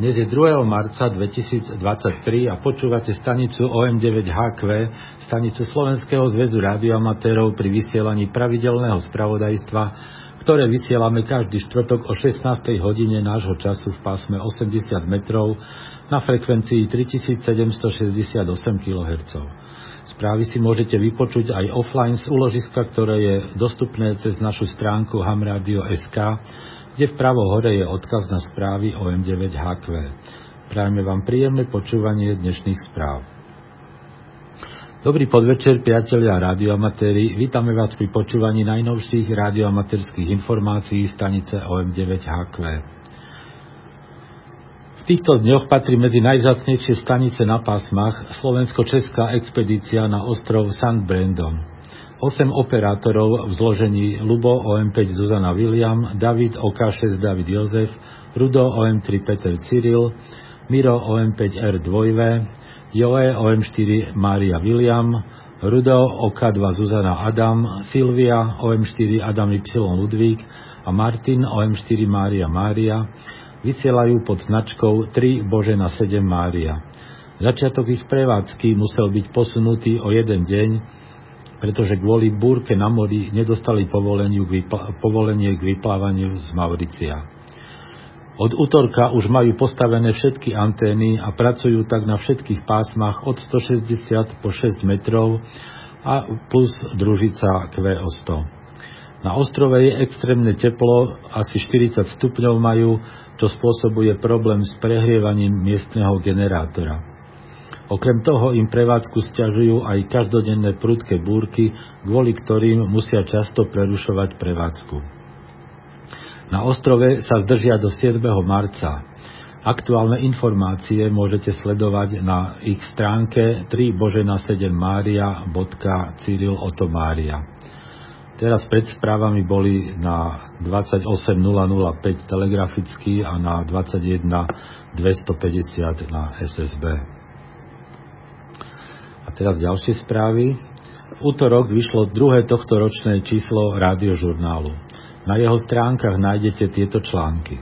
Dnes je 2. marca 2023 a počúvate stanicu OM9HQ, stanicu Slovenského zväzu radioamatérov pri vysielaní pravidelného spravodajstva, ktoré vysielame každý štvrtok o 16. hodine nášho času v pásme 80 metrov na frekvencii 3768 kHz. Správy si môžete vypočuť aj offline z úložiska, ktoré je dostupné cez našu stránku hamradio.sk kde vpravo hore je odkaz na správy o M9HQ. Prajme vám príjemné počúvanie dnešných správ. Dobrý podvečer, priatelia radioamatéri. Vítame vás pri počúvaní najnovších radioamatérských informácií stanice OM9HQ. V týchto dňoch patrí medzi najvzácnejšie stanice na pásmach slovensko-česká expedícia na ostrov St. Brandon. 8 operátorov v zložení Lubo OM5 Zuzana William, David OK6 David Jozef, Rudo OM3 Peter Cyril, Miro OM5R 2 Joe OM4 Mária William, Rudo OK2 Zuzana Adam, Silvia OM4 Adam Y Ludvík a Martin OM4 Mária Mária vysielajú pod značkou 3 Božena 7 Mária. Začiatok ich prevádzky musel byť posunutý o jeden deň, pretože kvôli búrke na mori nedostali povolenie k vyplávaniu z Mauricia. Od útorka už majú postavené všetky antény a pracujú tak na všetkých pásmach od 160 po 6 metrov a plus družica QO100. Na ostrove je extrémne teplo, asi 40 stupňov majú, čo spôsobuje problém s prehrievaním miestneho generátora. Okrem toho im prevádzku stiažujú aj každodenné prudké búrky, kvôli ktorým musia často prerušovať prevádzku. Na ostrove sa zdržia do 7. marca. Aktuálne informácie môžete sledovať na ich stránke 3božena7maria.cyril.otomária. Teraz pred správami boli na 28005 telegraficky a na 21250 na SSB. Teraz ďalšie správy. Útorok vyšlo druhé tohto ročné číslo rádiožurnálu. Na jeho stránkach nájdete tieto články.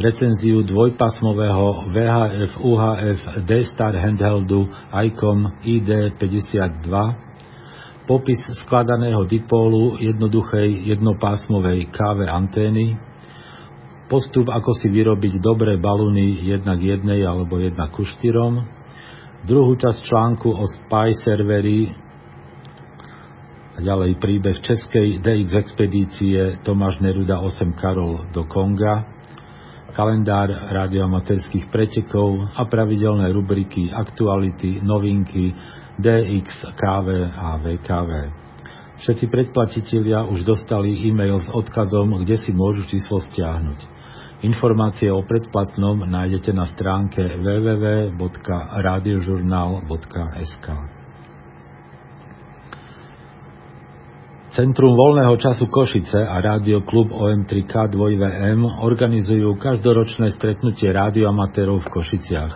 Recenziu dvojpasmového VHF UHF D-Star handheldu ICOM ID52, popis skladaného dipólu jednoduchej jednopásmovej KV antény, postup ako si vyrobiť dobré balóny jednak jednej alebo jednak ku štyrom, druhú časť článku o spy servery a ďalej príbeh českej DX expedície Tomáš Neruda 8 Karol do Konga, kalendár radioamatérských pretekov a pravidelné rubriky aktuality, novinky, DX, KV a VKV. Všetci predplatitelia už dostali e-mail s odkazom, kde si môžu číslo stiahnuť. Informácie o predplatnom nájdete na stránke www.radiožurnal.sk. Centrum voľného času Košice a Klub OM3K 2VM organizujú každoročné stretnutie rádioamatérov v Košiciach.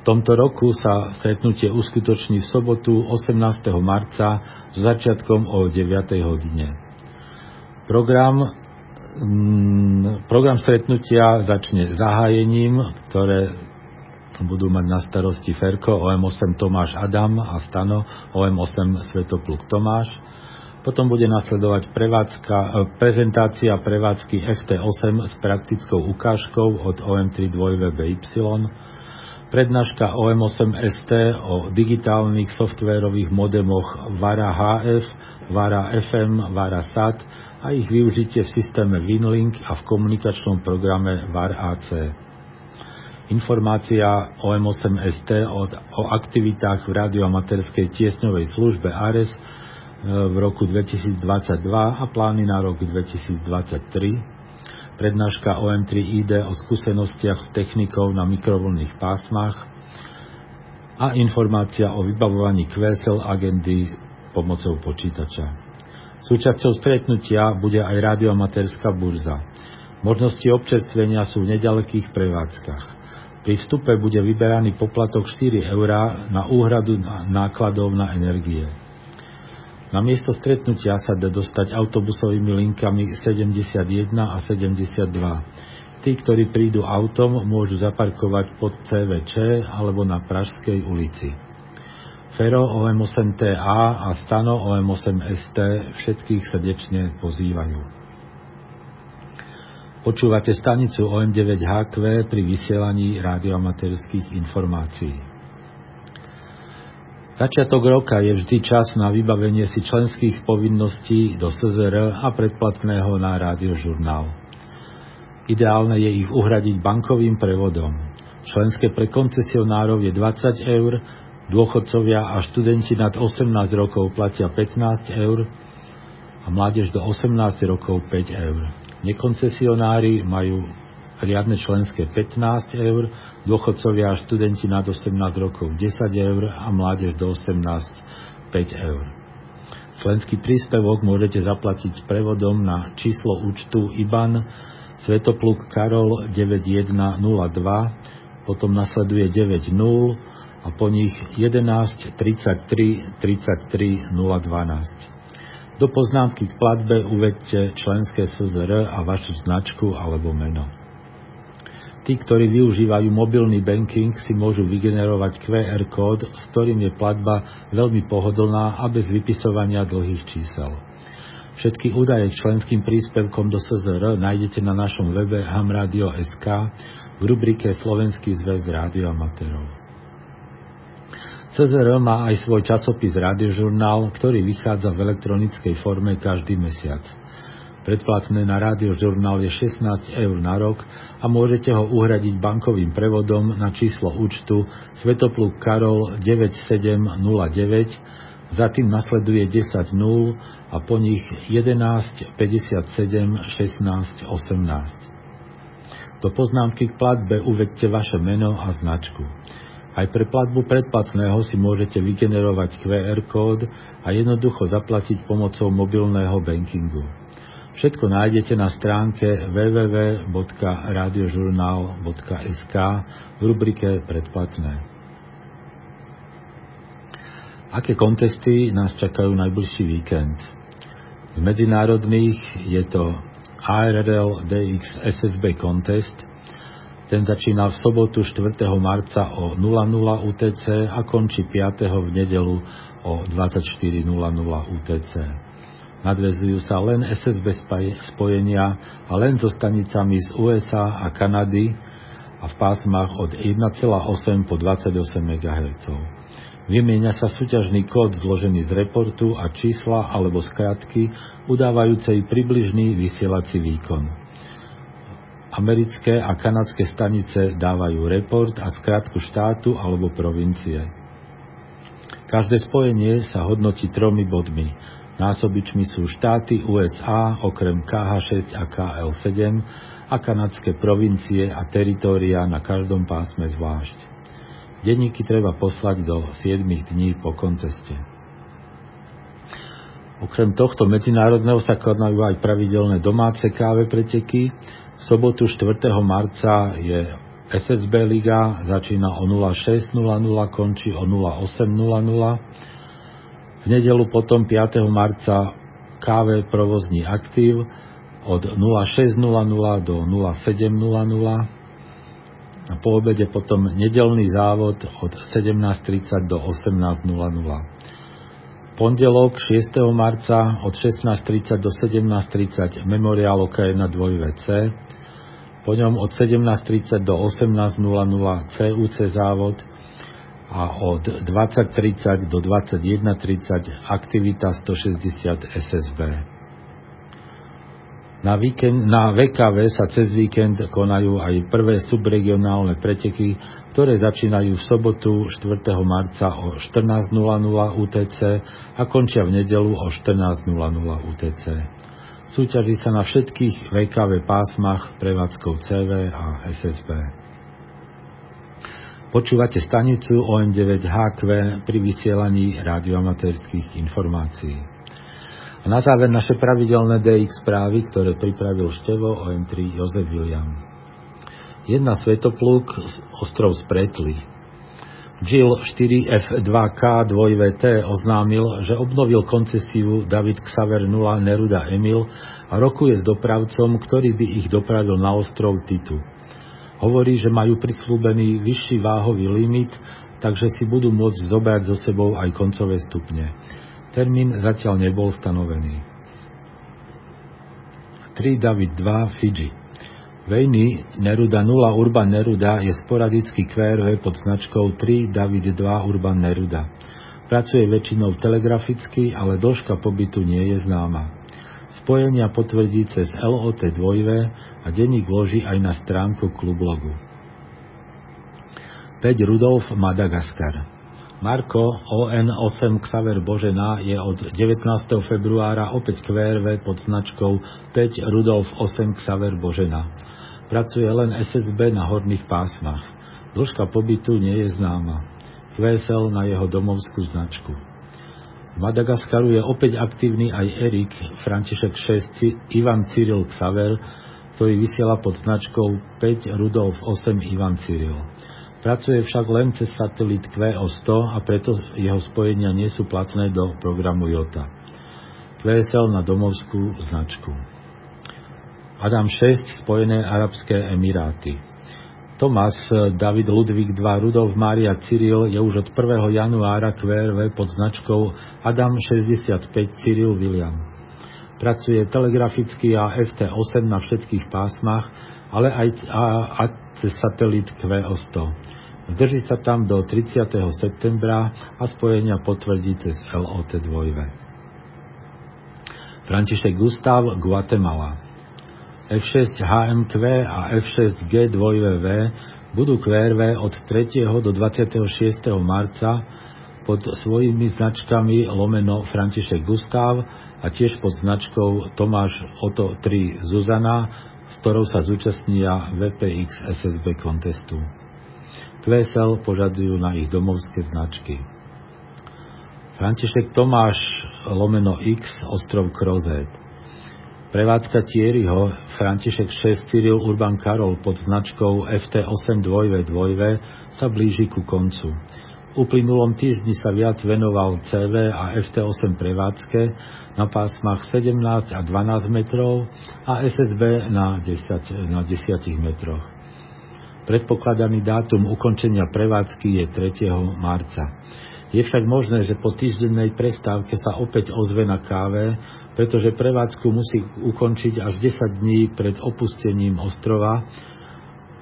V tomto roku sa stretnutie uskutoční v sobotu 18. marca s začiatkom o 9. hodine. Program program stretnutia začne zahájením, ktoré budú mať na starosti Ferko, OM8 Tomáš Adam a Stano, OM8 Svetopluk Tomáš. Potom bude nasledovať prevádzka, e, prezentácia prevádzky FT8 s praktickou ukážkou od OM3 2VBY, prednáška OM8 ST o digitálnych softvérových modemoch VARA HF, VARA FM, VARA SAT, a ich využitie v systéme Winlink a v komunikačnom programe VAR-AC. Informácia o M8ST o, aktivitách v radioamaterskej tiesňovej službe ARES e, v roku 2022 a plány na rok 2023, prednáška OM3ID o skúsenostiach s technikou na mikrovlnných pásmach a informácia o vybavovaní kvesel agendy pomocou počítača. Súčasťou stretnutia bude aj radioamatérska burza. Možnosti občerstvenia sú v nedalekých prevádzkach. Pri vstupe bude vyberaný poplatok 4 eurá na úhradu nákladov na energie. Na miesto stretnutia sa dá dostať autobusovými linkami 71 a 72. Tí, ktorí prídu autom, môžu zaparkovať pod CVČ alebo na Pražskej ulici. Fero OM8TA a Stano OM8ST všetkých srdečne pozývajú. Počúvate stanicu OM9HQ pri vysielaní radioamatérských informácií. Začiatok roka je vždy čas na vybavenie si členských povinností do SZR a predplatného na rádiožurnál. Ideálne je ich uhradiť bankovým prevodom. Členské pre koncesionárov je 20 eur, dôchodcovia a študenti nad 18 rokov platia 15 eur a mládež do 18 rokov 5 eur. Nekoncesionári majú riadne členské 15 eur, dôchodcovia a študenti nad 18 rokov 10 eur a mládež do 18 5 eur. Členský príspevok môžete zaplatiť prevodom na číslo účtu IBAN Svetopluk Karol 9102, potom nasleduje 90 a po nich 11 33 33 012. Do poznámky k platbe uvedte členské SZR a vašu značku alebo meno. Tí, ktorí využívajú mobilný banking, si môžu vygenerovať QR kód, s ktorým je platba veľmi pohodlná a bez vypisovania dlhých čísel. Všetky údaje k členským príspevkom do SZR nájdete na našom webe hamradio.sk v rubrike Slovenský zväz rádioamatérov. CZR má aj svoj časopis Rádiožurnál, ktorý vychádza v elektronickej forme každý mesiac. Predplatné na rádiožurnál je 16 eur na rok a môžete ho uhradiť bankovým prevodom na číslo účtu Svetopluk Karol 9709 za tým nasleduje 10 0 a po nich 11, 57, 16, 18. Do poznámky k platbe uvedte vaše meno a značku. Aj pre platbu predplatného si môžete vygenerovať QR kód a jednoducho zaplatiť pomocou mobilného bankingu. Všetko nájdete na stránke www.radiožurnál.sk v rubrike Predplatné. Aké kontesty nás čakajú najbližší víkend? Z medzinárodných je to ARL DX SSB Contest. Ten začína v sobotu 4. marca o 00 UTC a končí 5. v nedelu o 24.00 UTC. Nadvezujú sa len SSB spojenia a len so stanicami z USA a Kanady a v pásmach od 1,8 po 28 MHz. Vymieňa sa súťažný kód zložený z reportu a čísla alebo skratky udávajúcej približný vysielací výkon. Americké a kanadské stanice dávajú report a skratku štátu alebo provincie. Každé spojenie sa hodnotí tromi bodmi. Násobičmi sú štáty USA okrem KH6 a KL7 a kanadské provincie a teritória na každom pásme zvlášť. Denníky treba poslať do 7 dní po konceste. Okrem tohto medzinárodného sa konajú aj pravidelné domáce káve preteky. V sobotu 4. marca je SSB Liga, začína o 06.00, končí o 08.00. V nedelu potom 5. marca káve provozní aktív od 06.00 do 07.00 a po obede potom nedelný závod od 17.30 do 18.00. Pondelok 6. marca od 16.30 do 17.30 Memoriál OK1 2VC, po ňom od 17.30 do 18.00 CUC závod a od 20.30 do 21.30 aktivita 160 SSB. Na, víkend, na VKV sa cez víkend konajú aj prvé subregionálne preteky, ktoré začínajú v sobotu 4. marca o 14.00 UTC a končia v nedelu o 14.00 UTC. Súťaží sa na všetkých VKV pásmach prevádzkou CV a SSB. Počúvate stanicu OM9HQ pri vysielaní radioamatérských informácií. A na záver naše pravidelné DX správy, ktoré pripravil števo OM3 Jozef William. Jedna svetopluk, ostrov Spretli. Jill 4F2K 2VT oznámil, že obnovil koncesiu David Xaver 0 Neruda Emil a rokuje s dopravcom, ktorý by ich dopravil na ostrov Titu. Hovorí, že majú prislúbený vyšší váhový limit, takže si budú môcť zobrať so sebou aj koncové stupne. Termín zatiaľ nebol stanovený. 3 David 2 Fiji Vejny Neruda 0 Urban Neruda je sporadický QRV pod značkou 3 David 2 Urban Neruda. Pracuje väčšinou telegraficky, ale dĺžka pobytu nie je známa. Spojenia potvrdí cez LOT 2 a denník vloží aj na stránku klublogu. 5 Rudolf Madagaskar Marko ON8 Xaver Božena je od 19. februára opäť QRV pod značkou 5 Rudolf 8 Xaver Božena. Pracuje len SSB na horných pásmach. Dĺžka pobytu nie je známa. QSL na jeho domovskú značku. V Madagaskaru je opäť aktívny aj Erik František 6 Ivan Cyril Xaver, ktorý vysiela pod značkou 5 Rudolf 8 Ivan Cyril. Pracuje však len cez satelit QO100 a preto jeho spojenia nie sú platné do programu JOTA. QSL na domovskú značku. Adam 6, Spojené arabské emiráty. Tomas David Ludvík 2 Rudolf Mária Cyril je už od 1. januára QRV pod značkou Adam 65 Cyril William. Pracuje telegraficky a FT8 na všetkých pásmach, ale aj a, a cez satelit QO100. Zdrží sa tam do 30. septembra a spojenia potvrdí cez LOT 2. František Gustav, Guatemala. F6 HMQ a F6 G2VV budú QRV od 3. do 26. marca pod svojimi značkami lomeno František Gustav a tiež pod značkou Tomáš Oto 3 Zuzana, s ktorou sa zúčastnia VPX SSB kontestu. QSL požadujú na ich domovské značky. František Tomáš lomeno X Ostrov Krozet Prevádzka Thierryho František 6 Cyril Urban Karol pod značkou FT8 2V 2V sa blíži ku koncu. Uplynulom týždni sa viac venoval CV a FT8 prevádzke na pásmach 17 a 12 metrov a SSB na 10, na 10 metroch. Predpokladaný dátum ukončenia prevádzky je 3. marca. Je však možné, že po týždennej prestávke sa opäť ozve na káve pretože prevádzku musí ukončiť až 10 dní pred opustením ostrova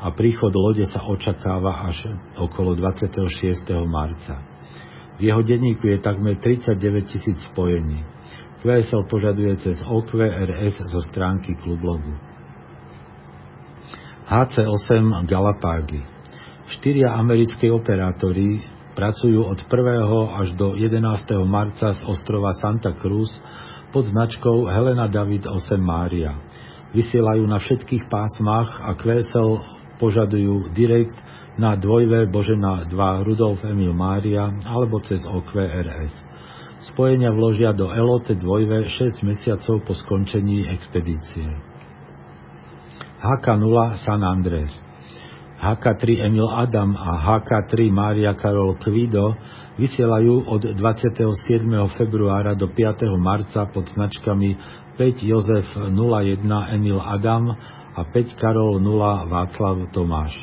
a príchod lode sa očakáva až okolo 26. marca. V jeho denníku je takmer 39 tisíc spojení. QSL požaduje cez OQRS zo stránky klublogu. HC8 Galapágy Štyria americkí operátori pracujú od 1. až do 11. marca z ostrova Santa Cruz pod značkou Helena David 8 Mária. Vysielajú na všetkých pásmach a kvésel požadujú direkt na 2V Božena 2 Rudolf Emil Mária alebo cez OQRS. Spojenia vložia do LOT 2V 6 mesiacov po skončení expedície. HK0 San Andrés HK3 Emil Adam a HK3 Mária Karol Kvido vysielajú od 27. februára do 5. marca pod značkami 5 Jozef 01 Emil Adam a 5 Karol 0 Václav Tomáš.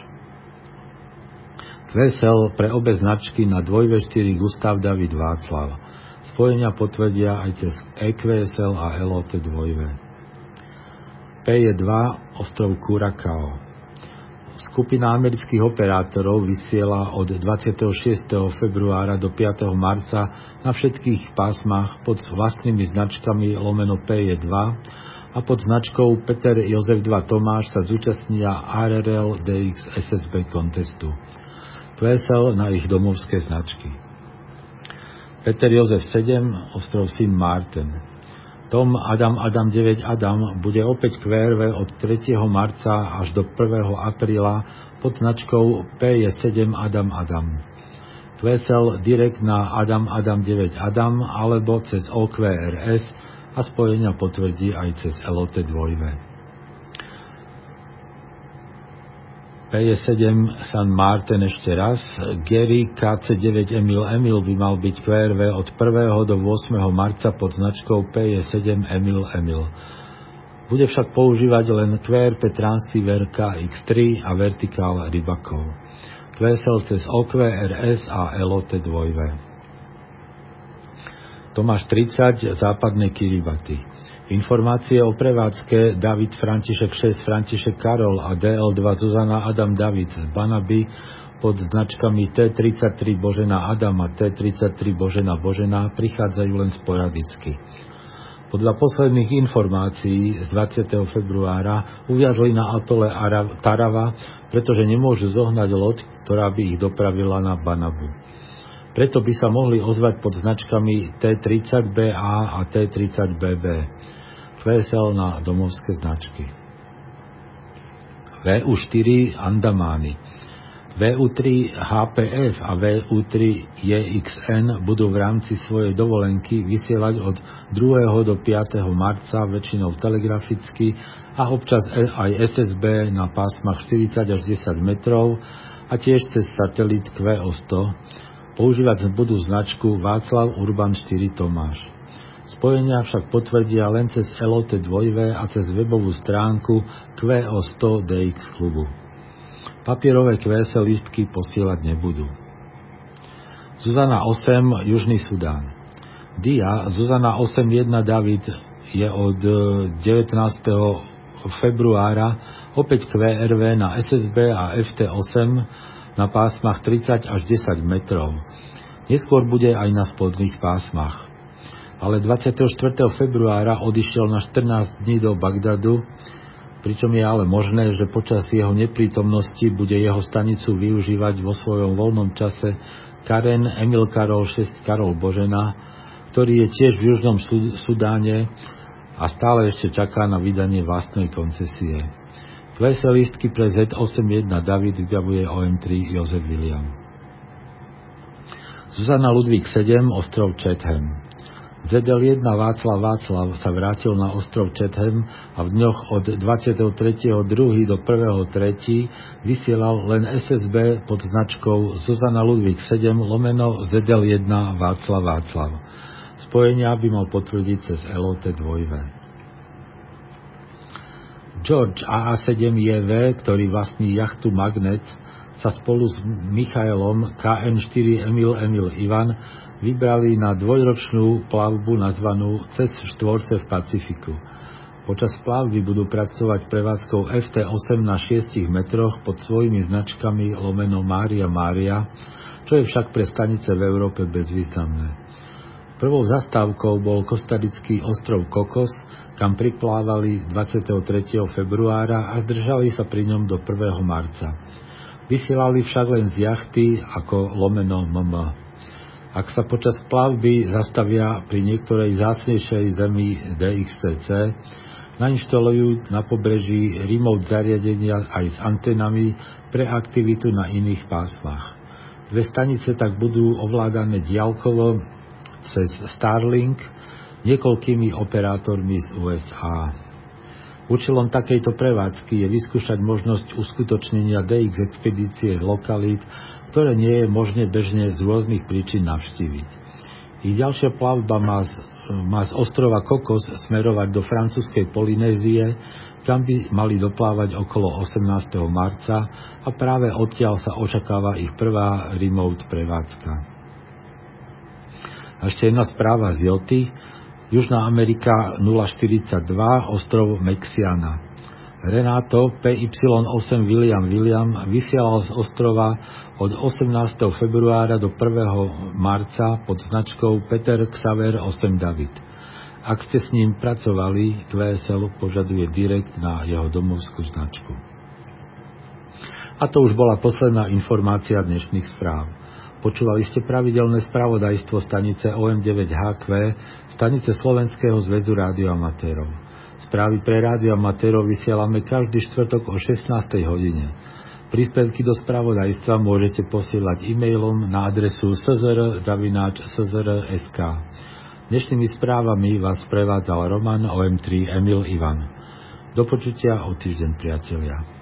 Kvesel pre obe značky na 2V4 Gustav David Václav. Spojenia potvrdia aj cez EQSL a LOT 2V. P2 ostrov Curacao. Skupina amerických operátorov vysiela od 26. februára do 5. marca na všetkých pásmach pod vlastnými značkami lomeno P2 a pod značkou Peter Jozef 2 Tomáš sa zúčastnia RRL DX SSB kontestu. QSL na ich domovské značky. Peter Jozef 7, ostrov Sim Martin. Tom Adam Adam 9 Adam bude opäť QRV od 3. marca až do 1. apríla pod značkou PJ7 Adam Adam. QSL direkt na Adam Adam 9 Adam alebo cez OQRS a spojenia potvrdí aj cez LOT 2. PJ7 San Martin ešte raz, Gary KC9 Emil Emil by mal byť QRV od 1. do 8. marca pod značkou PJ7 Emil Emil. Bude však používať len QRP Transceiver KX3 a Vertical Rybakov. QSL cez OQRS a LOT 2 Tomáš 30 západné Kiribati. Informácie o prevádzke David František 6 František Karol a DL2 Zuzana Adam David z Banaby pod značkami T33 Božena Adam a T33 Božena Božena prichádzajú len sporadicky. Podľa posledných informácií z 20. februára uviazli na atole Tarava, pretože nemôžu zohnať loď, ktorá by ich dopravila na Banabu. Preto by sa mohli ozvať pod značkami T30BA a T30BB. VSL na domovské značky. VU4 Andamány VU3 HPF a VU3 JXN budú v rámci svojej dovolenky vysielať od 2. do 5. marca väčšinou telegraficky a občas aj SSB na pásmach 40 až 10 metrov a tiež cez satelit QO100. Používať budú značku Václav Urban 4 Tomáš. Spojenia však potvrdia len cez LOT 2 a cez webovú stránku QO100 DX klubu. Papierové QS listky posielať nebudú. Zuzana 8, Južný Sudán. Dia Zuzana 8.1 David je od 19. februára opäť QRV na SSB a FT8 na pásmach 30 až 10 metrov. Neskôr bude aj na spodných pásmach. Ale 24. februára odišiel na 14 dní do Bagdadu pričom je ale možné, že počas jeho neprítomnosti bude jeho stanicu využívať vo svojom voľnom čase Karen Emil Karol 6 Karol Božena, ktorý je tiež v Južnom Sudáne a stále ešte čaká na vydanie vlastnej koncesie. Klese listky pre Z81 David vybavuje OM3 Jozef William. Zuzana Ludvík 7 Ostrov Chatham ZL1 Václav Václav sa vrátil na ostrov Chatham a v dňoch od 23.2. do 1.3. vysielal len SSB pod značkou Zuzana Ludvík 7 lomeno ZL1 Václav Václav. Spojenia by mal potvrdiť cez LOT 2. George AA7JV, ktorý vlastní jachtu Magnet, sa spolu s Michailom KN4 Emil Emil Ivan vybrali na dvojročnú plavbu nazvanú Cez štvorce v Pacifiku. Počas plavby budú pracovať prevádzkou FT8 na 6 metroch pod svojimi značkami lomeno Mária Mária, čo je však pre stanice v Európe bezvýznamné. Prvou zastávkou bol kostarický ostrov Kokos, kam priplávali 23. februára a zdržali sa pri ňom do 1. marca. Vysielali však len z jachty ako lomeno MM. Ak sa počas plavby zastavia pri niektorej zácnejšej zemi DXTC, nainštalujú na pobreží remote zariadenia aj s antenami pre aktivitu na iných pásmach. Dve stanice tak budú ovládané diaľkovo cez Starlink niekoľkými operátormi z USA. Účelom takejto prevádzky je vyskúšať možnosť uskutočnenia DX expedície z lokalít, ktoré nie je možné bežne z rôznych príčin navštíviť. Ich ďalšia plavba má z, má z ostrova Kokos smerovať do francúzskej Polynézie, kam by mali doplávať okolo 18. marca a práve odtiaľ sa očakáva ich prvá remote prevádzka. A ešte jedna správa z Joty. Južná Amerika 042, ostrov Mexiana. Renato PY8 William William vysielal z ostrova od 18. februára do 1. marca pod značkou Peter Xaver 8 David. Ak ste s ním pracovali, QSL požaduje direkt na jeho domovskú značku. A to už bola posledná informácia dnešných správ. Počúvali ste pravidelné spravodajstvo stanice OM9HQ, stanice Slovenského zväzu rádioamatérov. Správy pre rádio amatérov vysielame každý štvrtok o 16. hodine. Príspevky do spravodajstva môžete posielať e-mailom na adresu szr.sk. Dnešnými správami vás prevádzal Roman OM3 Emil Ivan. Do počutia o týždeň, priatelia.